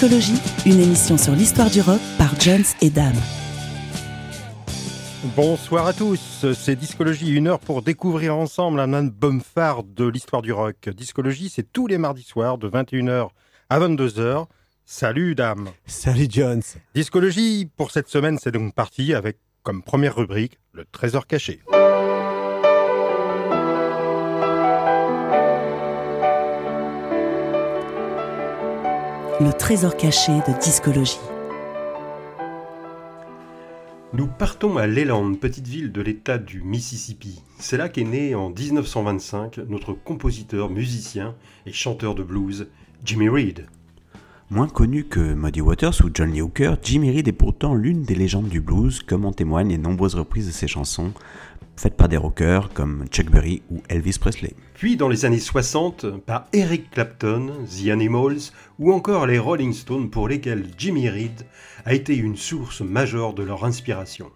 Discologie, une émission sur l'histoire du rock par Jones et Dame. Bonsoir à tous, c'est Discologie, une heure pour découvrir ensemble un album phare de l'histoire du rock. Discologie, c'est tous les mardis soirs de 21h à 22h. Salut Dame Salut Jones Discologie, pour cette semaine, c'est donc parti avec comme première rubrique le trésor caché. Le trésor caché de discologie. Nous partons à Leland, petite ville de l'État du Mississippi. C'est là qu'est né en 1925 notre compositeur, musicien et chanteur de blues, Jimmy Reed. Moins connu que Muddy Waters ou John Lee Hooker, Jimmy Reed est pourtant l'une des légendes du blues, comme en témoignent les nombreuses reprises de ses chansons, faites par des rockers comme Chuck Berry ou Elvis Presley. Puis dans les années 60, par Eric Clapton, The Animals ou encore les Rolling Stones pour lesquels Jimmy Reed a été une source majeure de leur inspiration.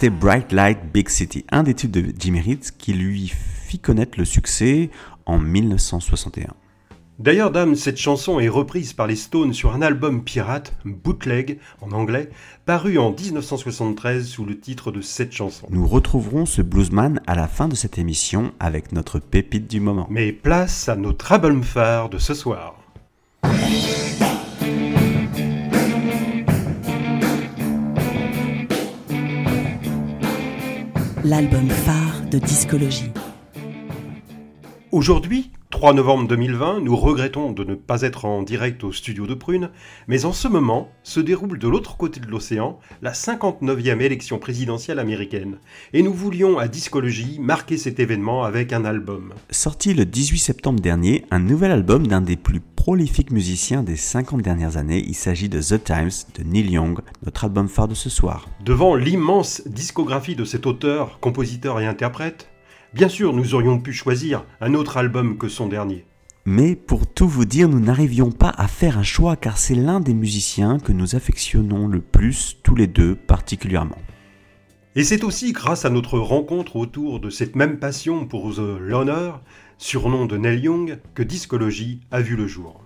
C'était Bright Light Big City, un des tubes de Jimmy Reed qui lui fit connaître le succès en 1961. D'ailleurs, dame, cette chanson est reprise par les Stones sur un album pirate, Bootleg en anglais, paru en 1973 sous le titre de cette chanson. Nous retrouverons ce bluesman à la fin de cette émission avec notre pépite du moment. Mais place à notre album phare de ce soir. L'album phare de discologie. Aujourd'hui, 3 novembre 2020, nous regrettons de ne pas être en direct au studio de Prune, mais en ce moment se déroule de l'autre côté de l'océan la 59e élection présidentielle américaine, et nous voulions à Discologie marquer cet événement avec un album. Sorti le 18 septembre dernier, un nouvel album d'un des plus prolifiques musiciens des 50 dernières années, il s'agit de The Times de Neil Young, notre album phare de ce soir. Devant l'immense discographie de cet auteur, compositeur et interprète, Bien sûr, nous aurions pu choisir un autre album que son dernier. Mais pour tout vous dire, nous n'arrivions pas à faire un choix car c'est l'un des musiciens que nous affectionnons le plus, tous les deux particulièrement. Et c'est aussi grâce à notre rencontre autour de cette même passion pour The Loner, surnom de Neil Young, que Discologie a vu le jour.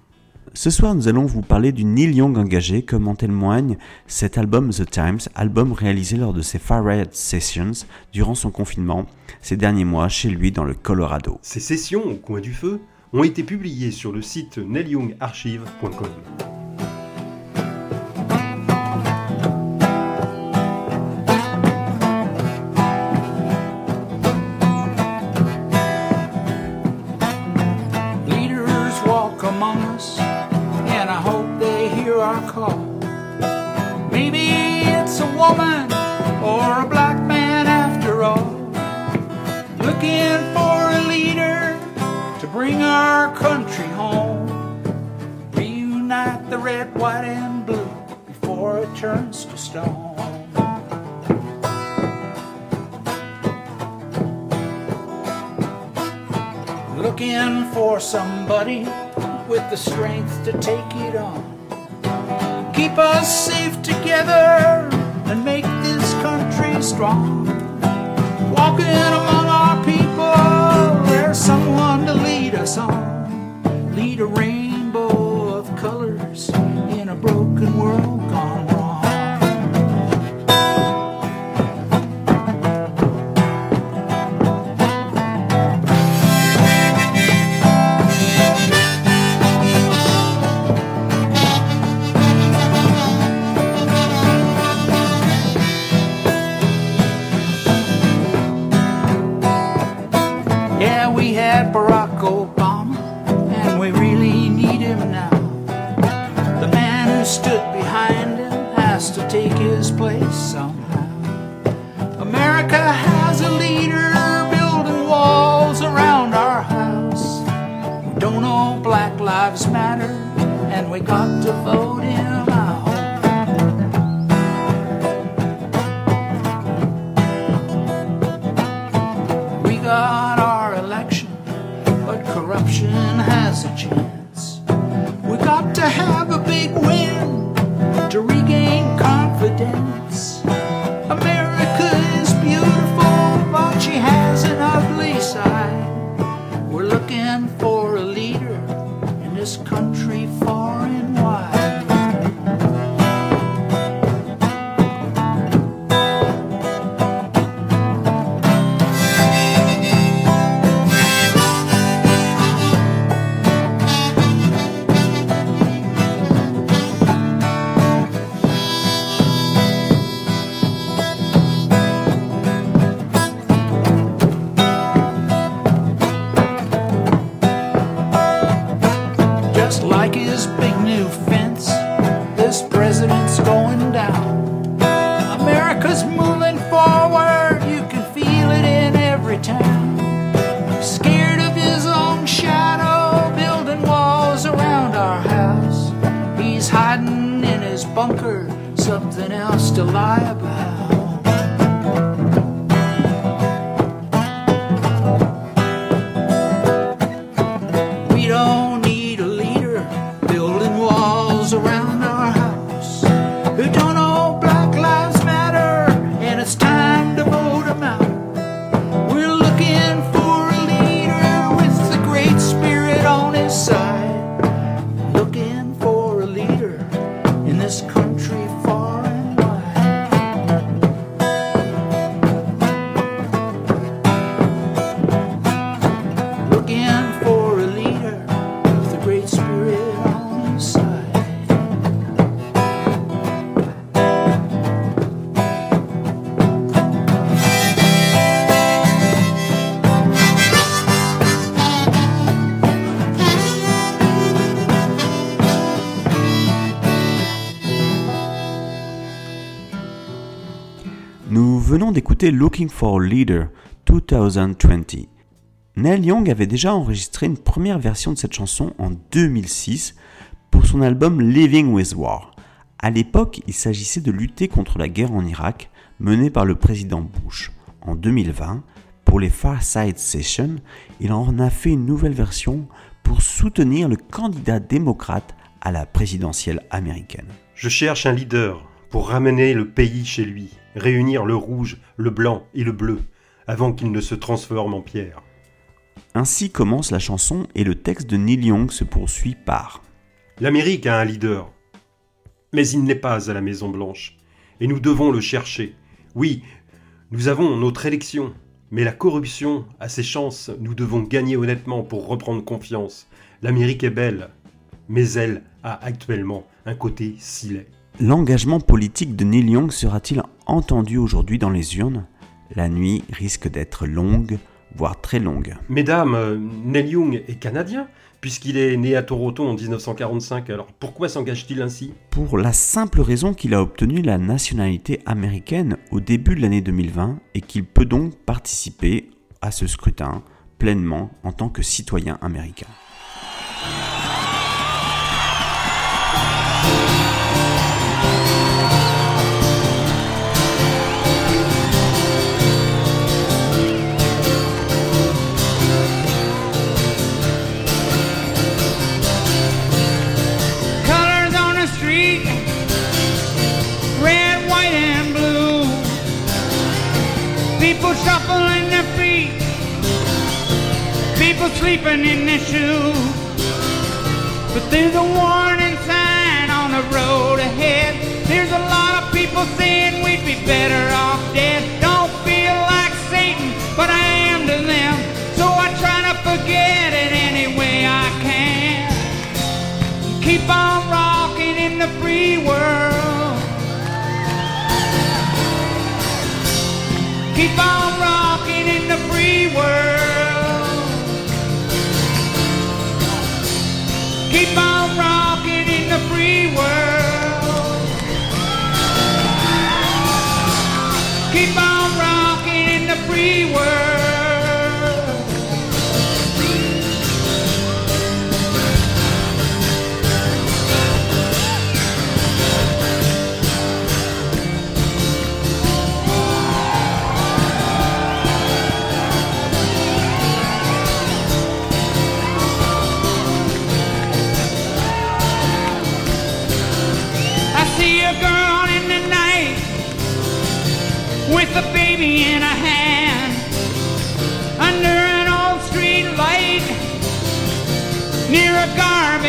Ce soir, nous allons vous parler du Neil Young engagé, comme en témoigne cet album The Times, album réalisé lors de ses Far Right Sessions durant son confinement, ces derniers mois chez lui dans le Colorado. Ces sessions au coin du feu ont été publiées sur le site neilyoungarchive.com. somebody with the strength to take it on. Keep us safe together and make this country strong. Walking among our people, there's someone to lead us on. Lead a rainbow has to take his place somehow. America has a leader building walls around our house. We don't all Black Lives Matter, and we got to vote him out. We got our election, but corruption has a chance. We got to have to regain confidence. D'écouter Looking for a Leader 2020. Neil Young avait déjà enregistré une première version de cette chanson en 2006 pour son album Living with War. À l'époque, il s'agissait de lutter contre la guerre en Irak menée par le président Bush. En 2020, pour les Far Side Sessions, il en a fait une nouvelle version pour soutenir le candidat démocrate à la présidentielle américaine. Je cherche un leader pour ramener le pays chez lui, réunir le rouge, le blanc et le bleu, avant qu'il ne se transforme en pierre. Ainsi commence la chanson et le texte de Neil Young se poursuit par L'Amérique a un leader, mais il n'est pas à la Maison Blanche, et nous devons le chercher. Oui, nous avons notre élection, mais la corruption a ses chances, nous devons gagner honnêtement pour reprendre confiance. L'Amérique est belle, mais elle a actuellement un côté si laid. L'engagement politique de Neil Young sera-t-il entendu aujourd'hui dans les urnes? La nuit risque d'être longue, voire très longue. Mesdames, euh, Neil Young est canadien, puisqu'il est né à Toronto en 1945. Alors pourquoi s'engage-t-il ainsi? Pour la simple raison qu'il a obtenu la nationalité américaine au début de l'année 2020 et qu'il peut donc participer à ce scrutin pleinement en tant que citoyen américain. Shoes. But there's a warning sign on the road ahead. There's a lot of people saying we'd be better off dead. Don't feel like Satan, but I am to them. So I try to forget it any way I can. Keep on rocking in the free world. Keep on rocking in the free world.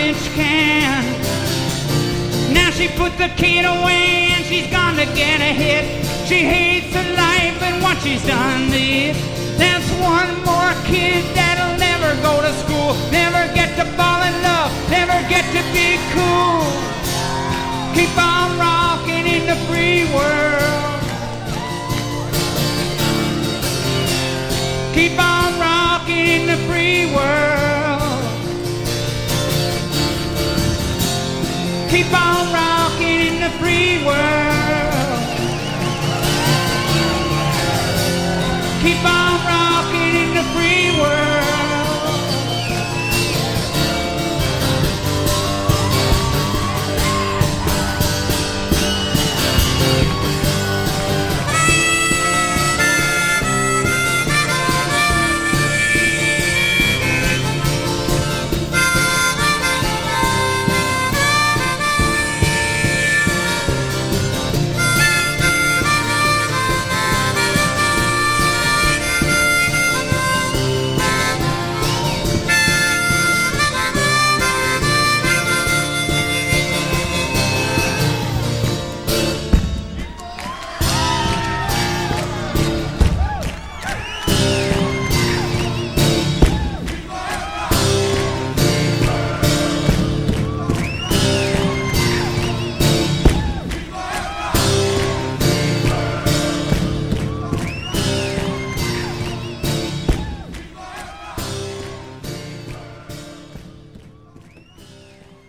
Garbage can. Now she put the kid away and she's gonna get a hit. She hates her life and what she's done to it. That's one more kid that'll never go to school, never get to fall in love, never get to be cool. Keep on rocking in the free world. Keep on rocking in the free world. Keep on rocking in the free world. Keep on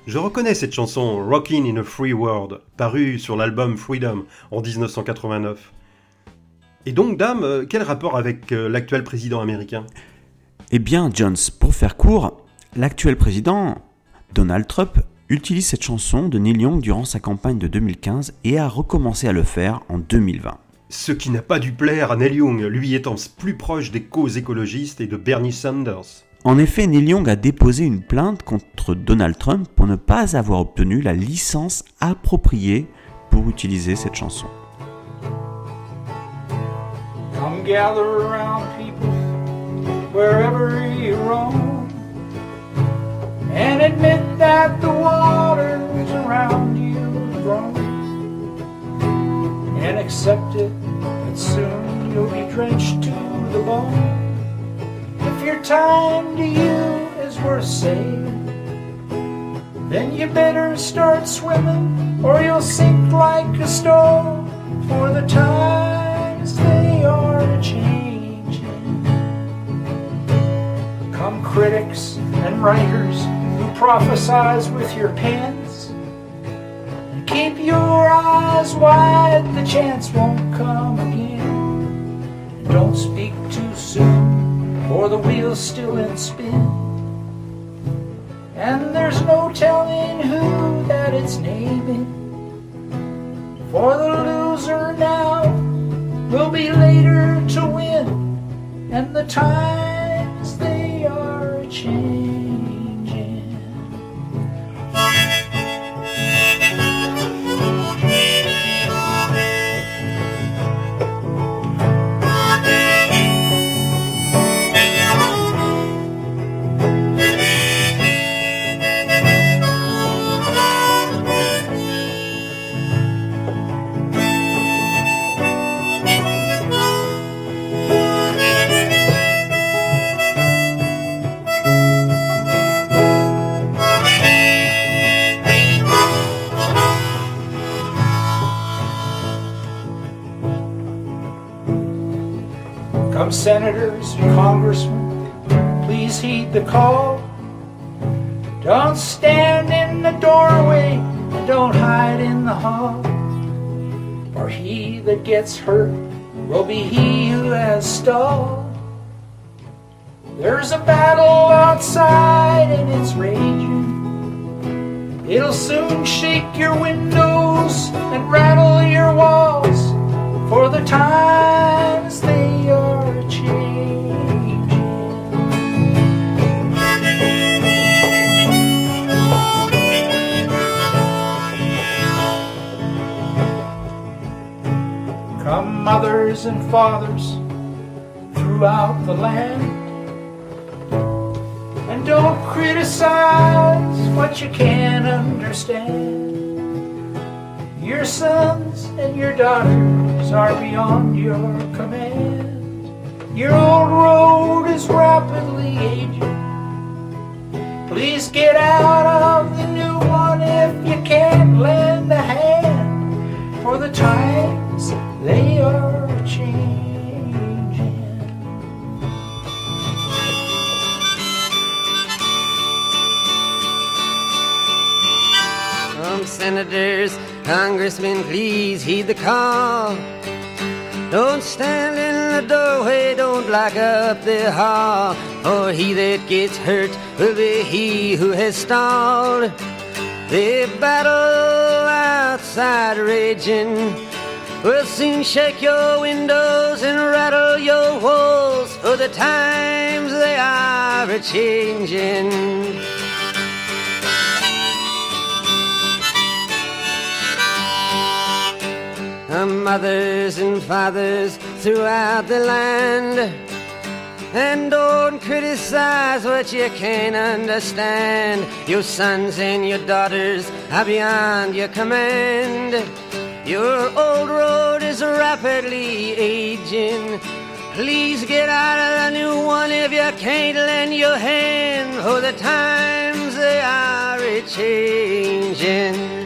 Je reconnais cette chanson Rockin' in a Free World, parue sur l'album Freedom en 1989. Et donc, dame, euh, quel rapport avec euh, l'actuel président américain? Eh bien, Jones, pour faire court, l'actuel président, Donald Trump, utilise cette chanson de Neil Young durant sa campagne de 2015 et a recommencé à le faire en 2020. Ce qui n'a pas dû plaire à Neil Young, lui étant plus proche des causes écologistes et de Bernie Sanders. En effet, Neil Young a déposé une plainte contre Donald Trump pour ne pas avoir obtenu la licence appropriée pour utiliser cette chanson. Come gather around people wherever you roam and admit that the waters around you grown and accept it that soon you'll be drenched to the bone. Your time to you is worth saving, then you better start swimming or you'll sink like a stone for the times they are changing. Come critics and writers who prophesize with your pens. Keep your eyes wide, the chance won't come again. Don't speak too soon, for the wheel's still in spin. And there's no telling who that it's naming. For the loser now will be later to win, and the times they are a changing. Call. Don't stand in the doorway, and don't hide in the hall. For he that gets hurt will be he who has stalled. There's a battle outside and it's raging. It'll soon shake your windows and rattle your walls. For the times they are changing. Mothers and fathers throughout the land. And don't criticize what you can't understand. Your sons and your daughters are beyond your command. Your old road is rapidly aging. Please get out of the new one if you can't lend a hand. For the times they are changing. Senators, congressmen, please heed the call. Don't stand in the doorway, don't block up the hall. For he that gets hurt will be he who has stalled. The battle outside raging will soon shake your windows and rattle your walls. For the times they are a changing. mothers and fathers throughout the land. And don't criticize what you can't understand. Your sons and your daughters are beyond your command. Your old road is rapidly aging. Please get out of the new one if you can't lend your hand. For the times they are a changing.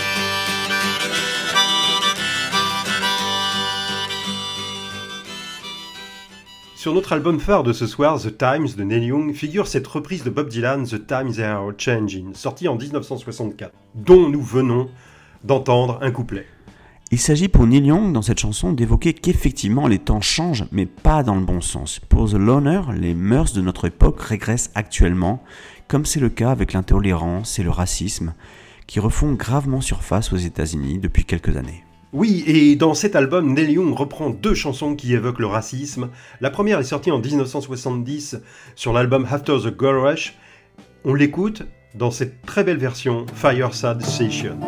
Sur notre album phare de ce soir, The Times de Neil Young, figure cette reprise de Bob Dylan, The Times Are Changing, sortie en 1964, dont nous venons d'entendre un couplet. Il s'agit pour Neil Young dans cette chanson d'évoquer qu'effectivement les temps changent, mais pas dans le bon sens. Pour The Loner, les mœurs de notre époque régressent actuellement, comme c'est le cas avec l'intolérance et le racisme, qui refont gravement surface aux États-Unis depuis quelques années. Oui, et dans cet album, Neil Young reprend deux chansons qui évoquent le racisme. La première est sortie en 1970 sur l'album After the Girl Rush. On l'écoute dans cette très belle version Fireside Session.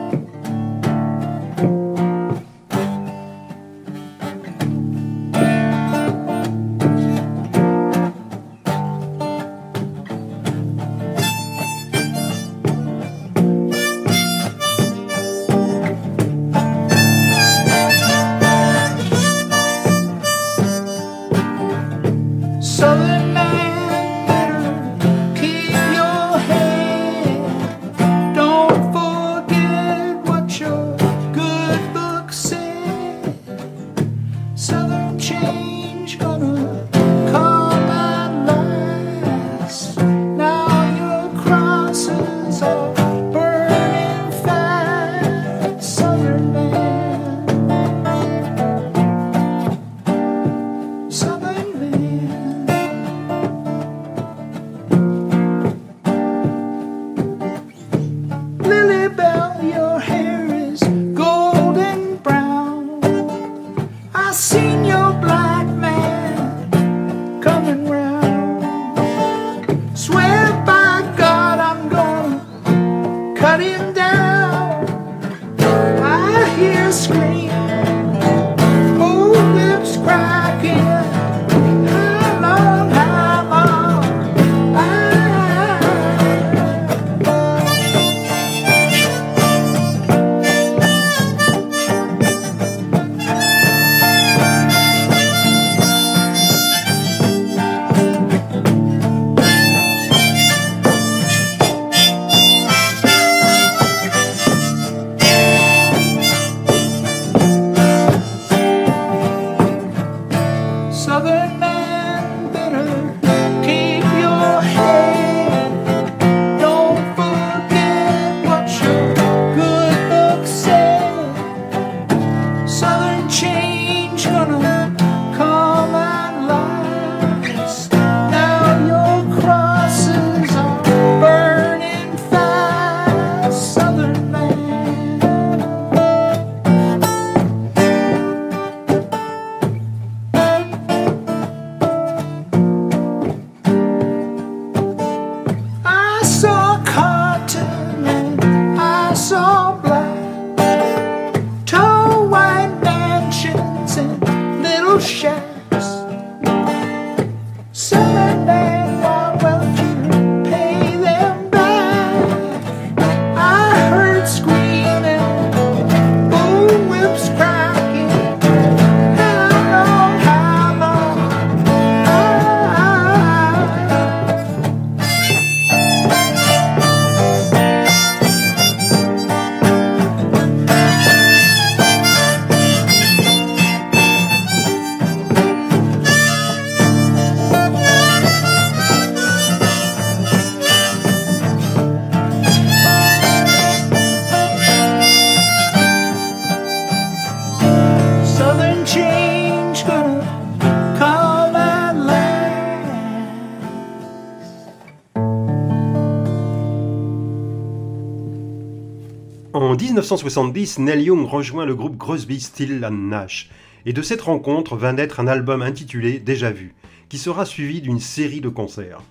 1970, Neil Young rejoint le groupe Crosby, Still and Nash, et de cette rencontre va naître un album intitulé Déjà vu, qui sera suivi d'une série de concerts.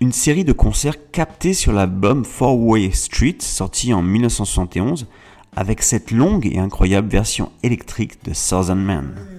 Une série de concerts captés sur l'album Four Way Street, sorti en 1971, avec cette longue et incroyable version électrique de Southern Man.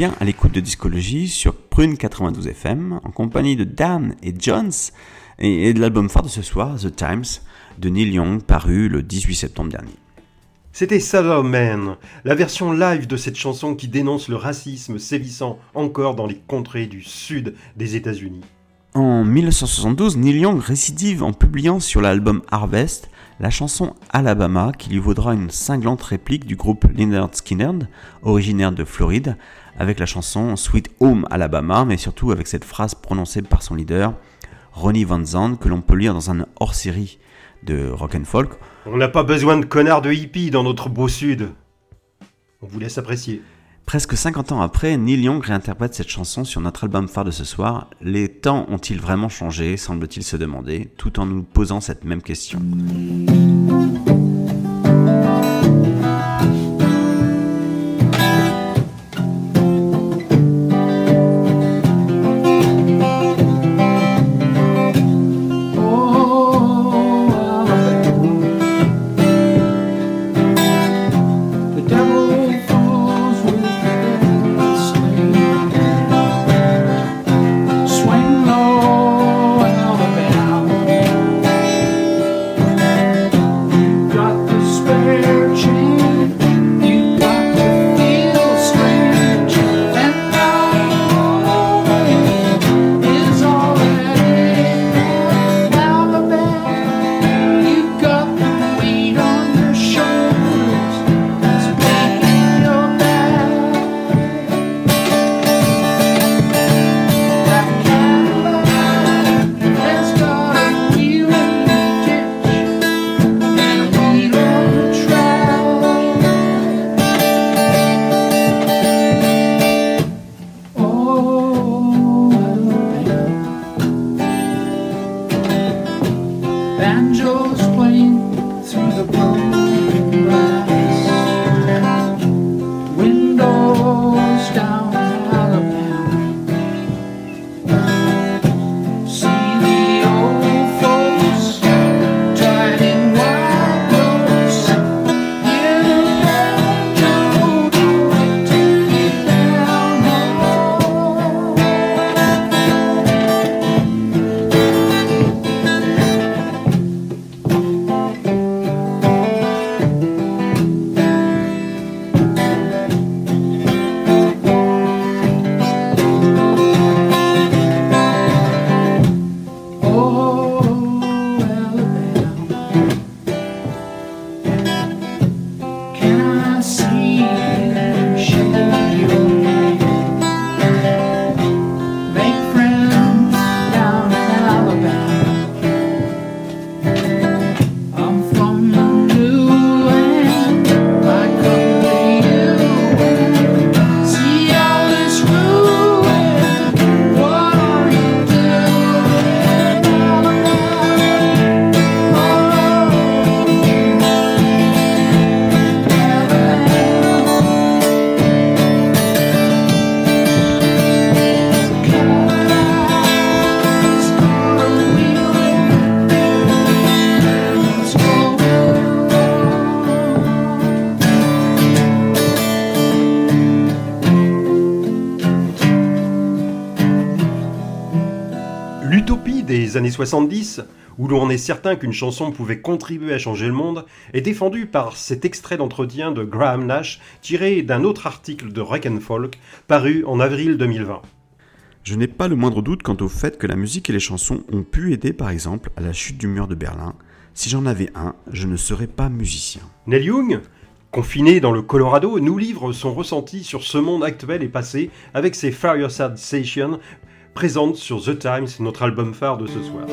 Bien à l'écoute de Discologie sur Prune 92 FM en compagnie de Dan et Jones et, de l'album phare de ce soir, The Times, de Neil Young, paru le 18 septembre dernier. C'était Man, la version live de cette chanson qui dénonce le racisme sévissant encore dans les contrées du sud des États-Unis. En 1972, Neil Young récidive en publiant sur l'album Harvest la chanson Alabama qui lui vaudra une cinglante réplique du groupe Lynyrd Skynyrd, originaire de Floride, avec la chanson Sweet Home Alabama, mais surtout avec cette phrase prononcée par son leader, Ronnie Van Zandt, que l'on peut lire dans un hors-série de rock and folk. On n'a pas besoin de connards de hippies dans notre beau sud. On vous laisse apprécier. Presque 50 ans après, Neil Young réinterprète cette chanson sur notre album phare de ce soir. Les temps ont-ils vraiment changé, semble-t-il se demander, tout en nous posant cette même question. touchdown. Années 70, où l'on est certain qu'une chanson pouvait contribuer à changer le monde, est défendue par cet extrait d'entretien de Graham Nash tiré d'un autre article de Rock and Folk paru en avril 2020. Je n'ai pas le moindre doute quant au fait que la musique et les chansons ont pu aider par exemple à la chute du mur de Berlin. Si j'en avais un, je ne serais pas musicien. Neil Young Confiné dans le Colorado, nous livre son ressenti sur ce monde actuel et passé avec ses Fireside Sessions présente sur The Times, notre album phare de ce soir.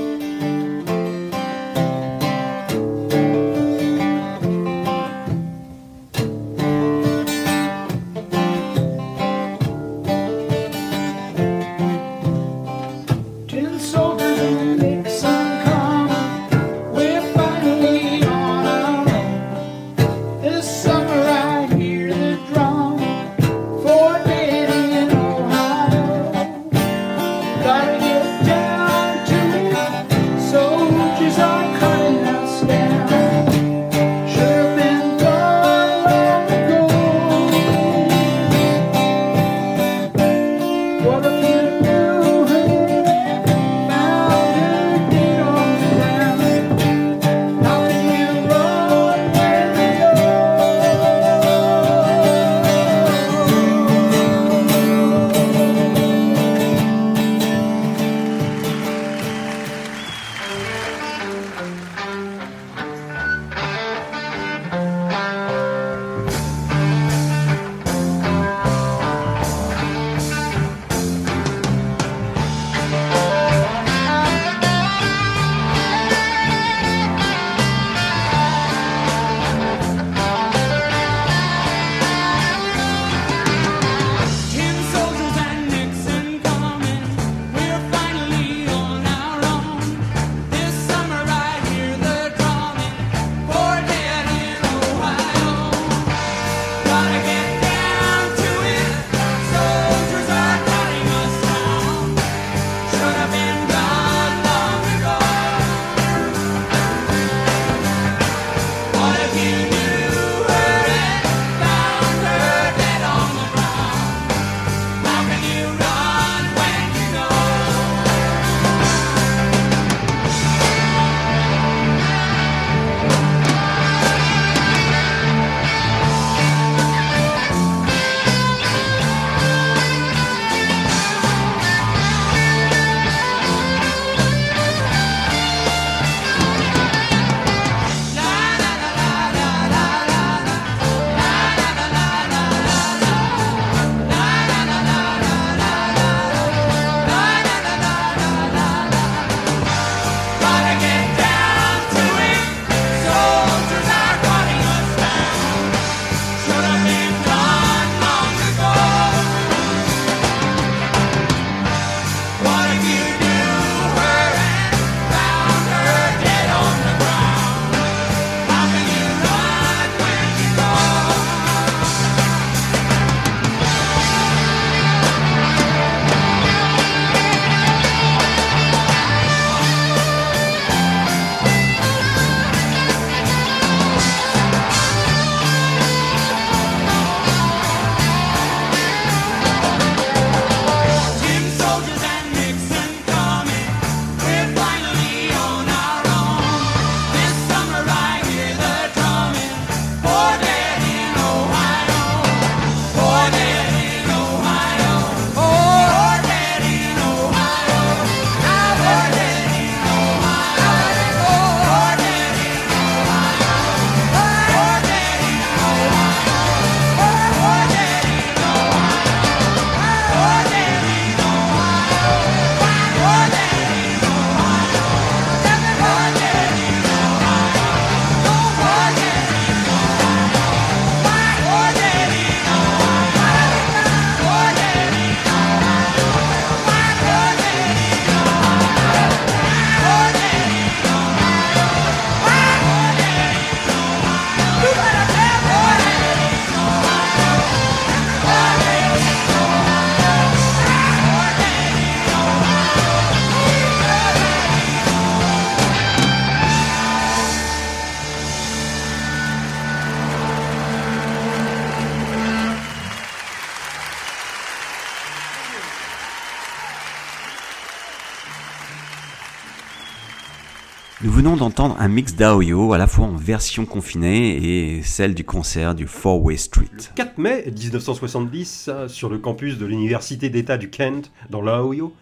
D'entendre un mix d'Aoyo à la fois en version confinée et celle du concert du Four Way Street. Le 4 mai 1970, sur le campus de l'Université d'État du Kent, dans l'Aoyo,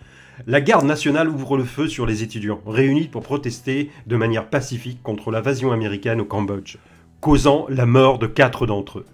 la garde nationale ouvre le feu sur les étudiants, réunis pour protester de manière pacifique contre l'invasion américaine au Cambodge, causant la mort de quatre d'entre eux.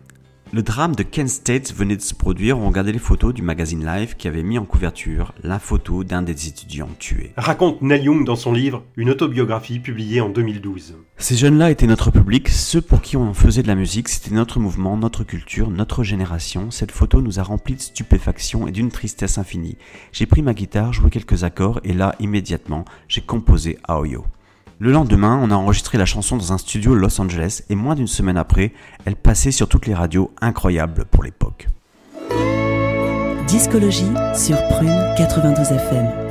Le drame de Kent State venait de se produire, on regardait les photos du magazine Life qui avait mis en couverture la photo d'un des étudiants tués. Raconte Neil Young dans son livre Une autobiographie publiée en 2012. Ces jeunes-là étaient notre public, ceux pour qui on faisait de la musique, c'était notre mouvement, notre culture, notre génération. Cette photo nous a remplis de stupéfaction et d'une tristesse infinie. J'ai pris ma guitare, joué quelques accords et là, immédiatement, j'ai composé Aoyo. Le lendemain, on a enregistré la chanson dans un studio Los Angeles et moins d'une semaine après, elle passait sur toutes les radios, incroyable pour l'époque. Discologie sur Prune 92 FM.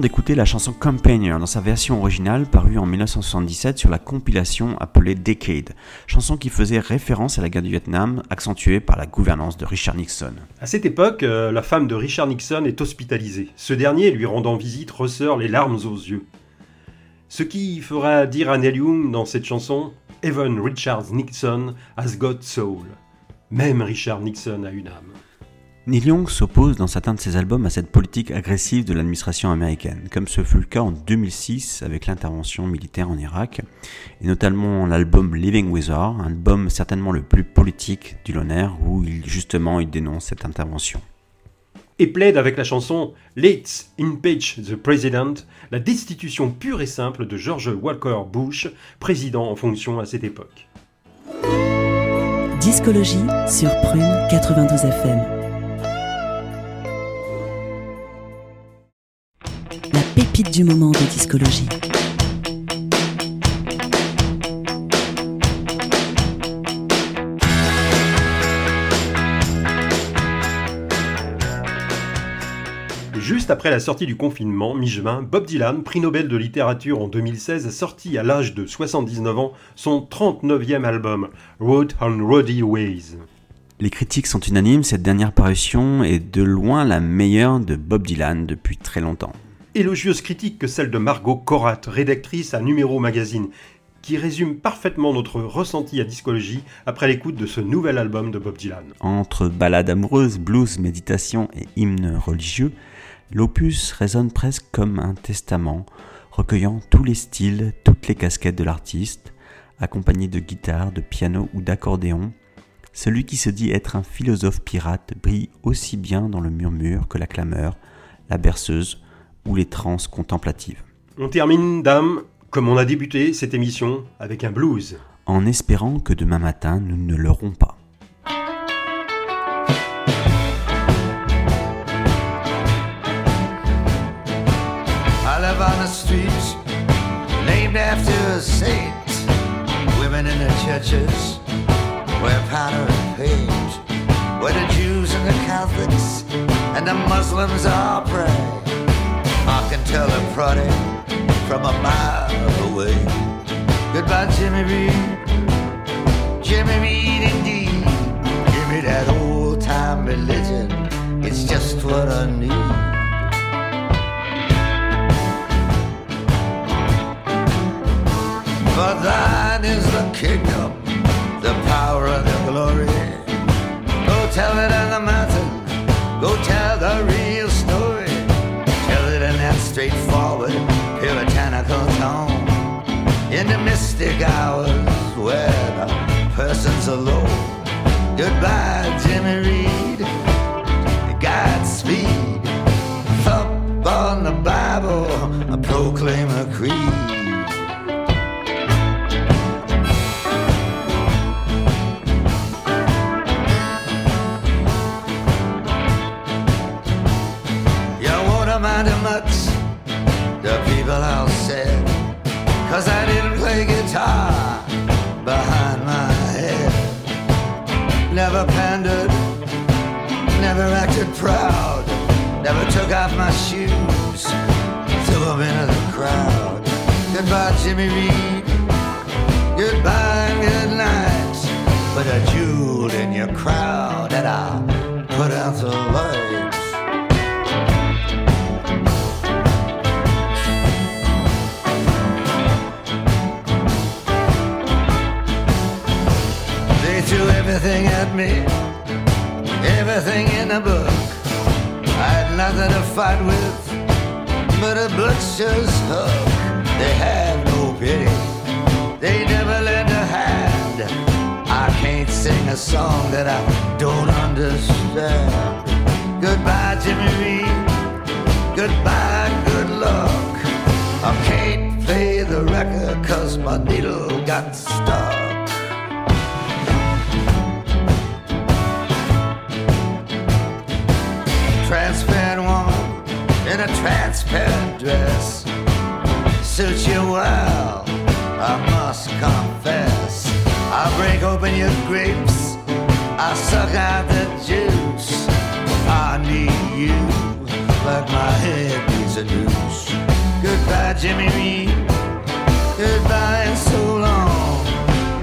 D'écouter la chanson Companion dans sa version originale parue en 1977 sur la compilation appelée Decade, chanson qui faisait référence à la guerre du Vietnam accentuée par la gouvernance de Richard Nixon. À cette époque, euh, la femme de Richard Nixon est hospitalisée. Ce dernier, lui rendant visite, ressort les larmes aux yeux. Ce qui fera dire à Neil Young dans cette chanson Even Richard Nixon has got soul. Même Richard Nixon a une âme. Neil Young s'oppose dans certains de ses albums à cette politique agressive de l'administration américaine, comme ce fut le cas en 2006 avec l'intervention militaire en Irak, et notamment l'album Living With Her, un album certainement le plus politique du Loner, où il, justement il dénonce cette intervention. Et plaide avec la chanson Let's Impeach the President, la destitution pure et simple de George Walker Bush, président en fonction à cette époque. Discologie sur Prune 92 FM. Du moment de discologie. Juste après la sortie du confinement, mi-juin, Bob Dylan, prix Nobel de littérature en 2016, sortit à l'âge de 79 ans son 39e album, Road on Roady Ways. Les critiques sont unanimes, cette dernière parution est de loin la meilleure de Bob Dylan depuis très longtemps. Élogieuse critique que celle de Margot Korat, rédactrice à Numéro Magazine, qui résume parfaitement notre ressenti à discologie après l'écoute de ce nouvel album de Bob Dylan. Entre ballades amoureuses, blues, méditation et hymnes religieux, l'opus résonne presque comme un testament, recueillant tous les styles, toutes les casquettes de l'artiste, accompagné de guitare, de piano ou d'accordéon. Celui qui se dit être un philosophe pirate brille aussi bien dans le murmure que la clameur, la berceuse ou les transes contemplatives. On termine, dame, comme on a débuté cette émission, avec un blues. En espérant que demain matin nous ne l'aurons pas. I live on the streets named after a saint. Women in the churches wear powder and paint. Where the Jews and the Catholics and the Muslims all pray. Tell prodding from a mile away. Goodbye, Jimmy Reed. Jimmy Reed, indeed. Give me that old time religion. It's just what I need. For thine is the kingdom, the power and the glory. Go tell it on the mountain, In the mystic hours where the person's alone. Goodbye, Jimmy Reed. Godspeed. Thump on the Bible, I proclaim a creed. Never pandered, never acted proud Never took off my shoes, threw them into the crowd. Goodbye Jimmy Reed, goodbye and good night Put a jewel in your crowd and I'll put out the lights me, everything in the book. I had nothing to fight with but a butcher's hook. They have no pity, they never lend a hand. I can't sing a song that I don't understand. Goodbye, Jimmy Reed. Goodbye, good luck. I can't play the record cause my needle got stuck. A transparent dress suits you well, I must confess. I break open your grapes, I suck out the juice. I need you like my head needs a news. Goodbye, Jimmy Reed. Goodbye, and so long.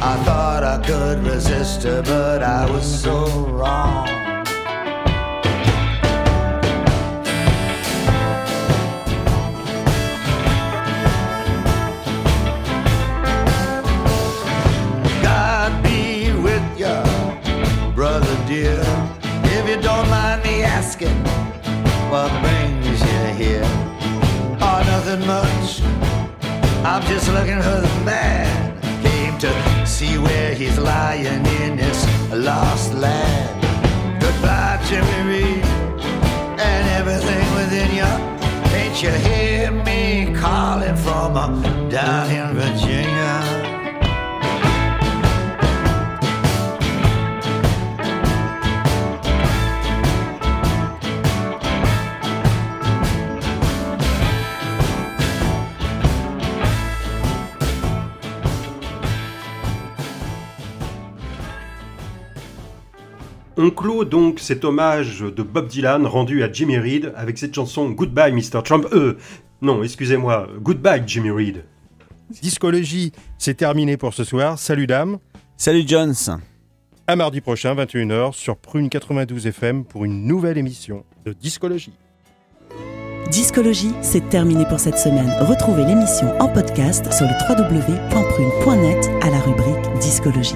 I thought I could resist her, but I was so Looking for the man. Came to see where he's lying in this lost land. Goodbye, Jimmy Reed, and everything within you. Ain't you hear me calling from uh, down in Virginia? On clôt donc cet hommage de Bob Dylan rendu à Jimmy Reed avec cette chanson Goodbye Mr. Trump. Euh, non, excusez-moi, Goodbye Jimmy Reed. Discologie, c'est terminé pour ce soir. Salut dame. Salut Jones. À mardi prochain, 21h, sur Prune 92 FM pour une nouvelle émission de Discologie. Discologie, c'est terminé pour cette semaine. Retrouvez l'émission en podcast sur le www.prune.net à la rubrique Discologie.